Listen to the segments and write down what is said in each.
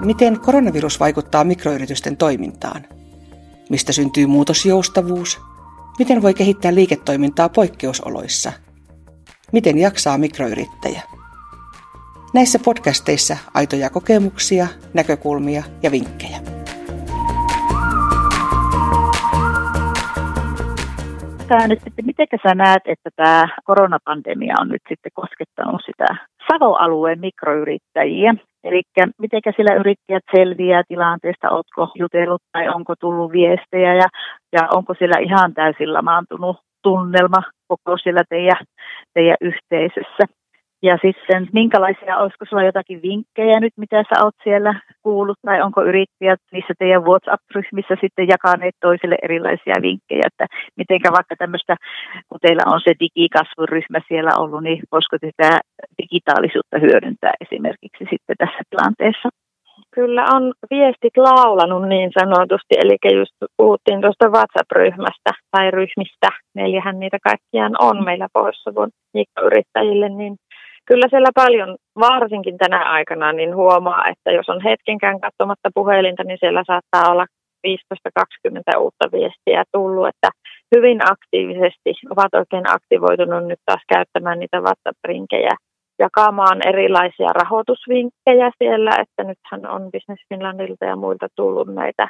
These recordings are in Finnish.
Miten koronavirus vaikuttaa mikroyritysten toimintaan? Mistä syntyy muutosjoustavuus? Miten voi kehittää liiketoimintaa poikkeusoloissa? Miten jaksaa mikroyrittäjä? Näissä podcasteissa aitoja kokemuksia, näkökulmia ja vinkkejä. Tämä nyt sitten, miten sä näet, että tämä koronapandemia on nyt sitten koskettanut sitä Savo-alueen mikroyrittäjiä? Eli miten sillä yrittäjät selviää tilanteesta, oletko jutellut tai onko tullut viestejä ja, ja onko siellä ihan täysin lamaantunut tunnelma koko siellä teidän, teidän yhteisössä. Ja sitten minkälaisia, olisiko sulla jotakin vinkkejä nyt, mitä sä oot siellä kuullut, tai onko yrittäjät niissä teidän WhatsApp-ryhmissä sitten jakaneet toisille erilaisia vinkkejä, että mitenkä vaikka tämmöistä, kun teillä on se digikasvuryhmä siellä ollut, niin voisiko tätä digitaalisuutta hyödyntää esimerkiksi sitten tässä tilanteessa? Kyllä on viestit laulanut niin sanotusti, eli just puhuttiin tuosta WhatsApp-ryhmästä tai ryhmistä, neljähän niitä kaikkiaan on meillä Pohjois-Savon yrittäjille, niin kyllä siellä paljon, varsinkin tänä aikana, niin huomaa, että jos on hetkenkään katsomatta puhelinta, niin siellä saattaa olla 15-20 uutta viestiä tullut, että hyvin aktiivisesti ovat oikein aktivoitunut nyt taas käyttämään niitä WhatsApp-rinkejä, jakamaan erilaisia rahoitusvinkkejä siellä, että nythän on Business Finlandilta ja muilta tullut näitä,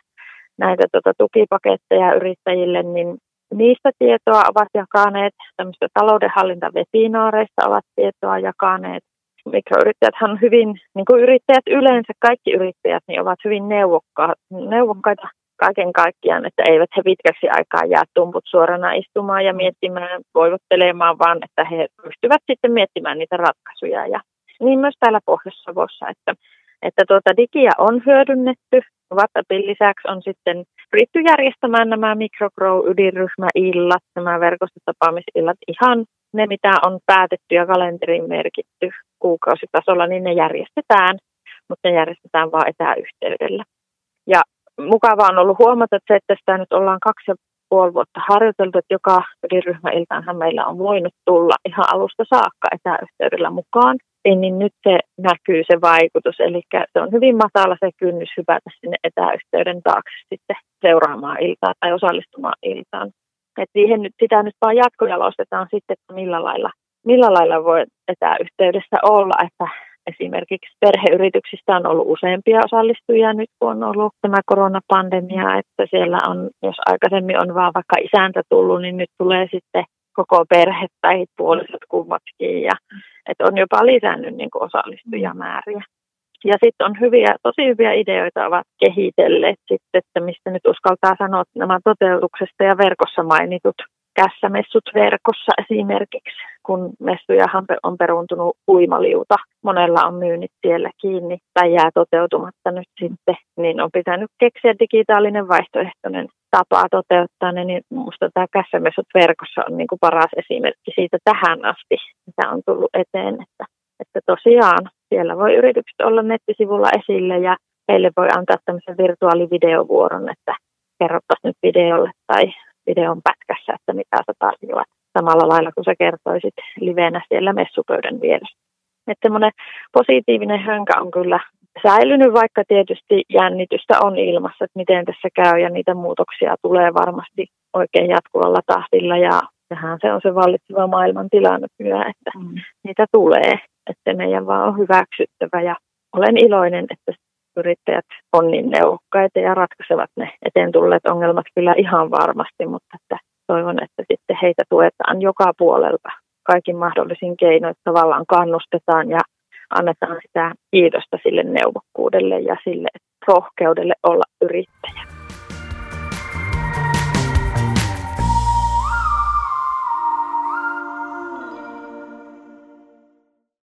näitä tota, tukipaketteja yrittäjille, niin niistä tietoa ovat jakaneet, tämmöistä taloudenhallintavepinaareista ovat tietoa jakaneet. Mikroyrittäjät on hyvin, niin kuin yrittäjät yleensä, kaikki yrittäjät, niin ovat hyvin neuvokkaita, neuvokkaita kaiken kaikkiaan, että eivät he pitkäksi aikaa jää tumput suorana istumaan ja miettimään, voivottelemaan, vaan että he pystyvät sitten miettimään niitä ratkaisuja. Ja niin myös täällä Pohjois-Savossa, että, että tuota digiä on hyödynnetty. WhatsAppin lisäksi on sitten pyritty järjestämään nämä microgrow-ydinryhmäillat, nämä verkostotapaamisillat ihan ne, mitä on päätetty ja kalenteriin merkitty kuukausitasolla, niin ne järjestetään, mutta ne järjestetään vain etäyhteydellä. Ja mukavaa on ollut huomata se, että sitä nyt ollaan kaksi ja puoli vuotta harjoiteltu, että joka ydinryhmäiltaanhan meillä on voinut tulla ihan alusta saakka etäyhteydellä mukaan niin nyt se näkyy se vaikutus. Eli se on hyvin matala se kynnys hypätä sinne etäyhteyden taakse sitten seuraamaan iltaa tai osallistumaan iltaan. Et siihen nyt, sitä nyt vaan jatkojalostetaan sitten, että millä lailla, millä lailla voi etäyhteydessä olla, että esimerkiksi perheyrityksistä on ollut useampia osallistujia nyt, kun on ollut tämä koronapandemia, että siellä on, jos aikaisemmin on vaan vaikka isäntä tullut, niin nyt tulee sitten koko perhe tai puolisot kummatkin ja että on jopa lisännyt niin kuin osallistujamääriä. Ja sitten on hyviä, tosi hyviä ideoita ovat kehitelleet sitten, että mistä nyt uskaltaa sanoa nämä toteutuksesta ja verkossa mainitut kässämessut verkossa esimerkiksi, kun messujahan on peruuntunut uimaliuta. Monella on myynnit siellä kiinni tai jää toteutumatta nyt sitten, niin on pitänyt keksiä digitaalinen vaihtoehtoinen tapa toteuttaa ne, niin minusta tämä kässämessut verkossa on niin kuin paras esimerkki siitä tähän asti, mitä on tullut eteen, että, että tosiaan siellä voi yritykset olla nettisivulla esille ja heille voi antaa tämmöisen virtuaalivideovuoron, että kerrottaisiin nyt videolle tai videon pätkässä, että mitä sä tarjoat samalla lailla kuin sä kertoisit livenä siellä messupöydän vieressä. Että semmoinen positiivinen hönkä on kyllä säilynyt, vaikka tietysti jännitystä on ilmassa, että miten tässä käy ja niitä muutoksia tulee varmasti oikein jatkuvalla tahdilla ja tähän se on se vallitseva maailman tilanne myös, että mm. niitä tulee, että meidän vaan on hyväksyttävä ja olen iloinen, että yrittäjät on niin neuvokkaita ja ratkaisevat ne eteen tulleet ongelmat kyllä ihan varmasti, mutta että toivon, että sitten heitä tuetaan joka puolelta kaikin mahdollisin keinoin, tavallaan kannustetaan ja annetaan sitä kiitosta sille neuvokkuudelle ja sille rohkeudelle olla yrittäjä.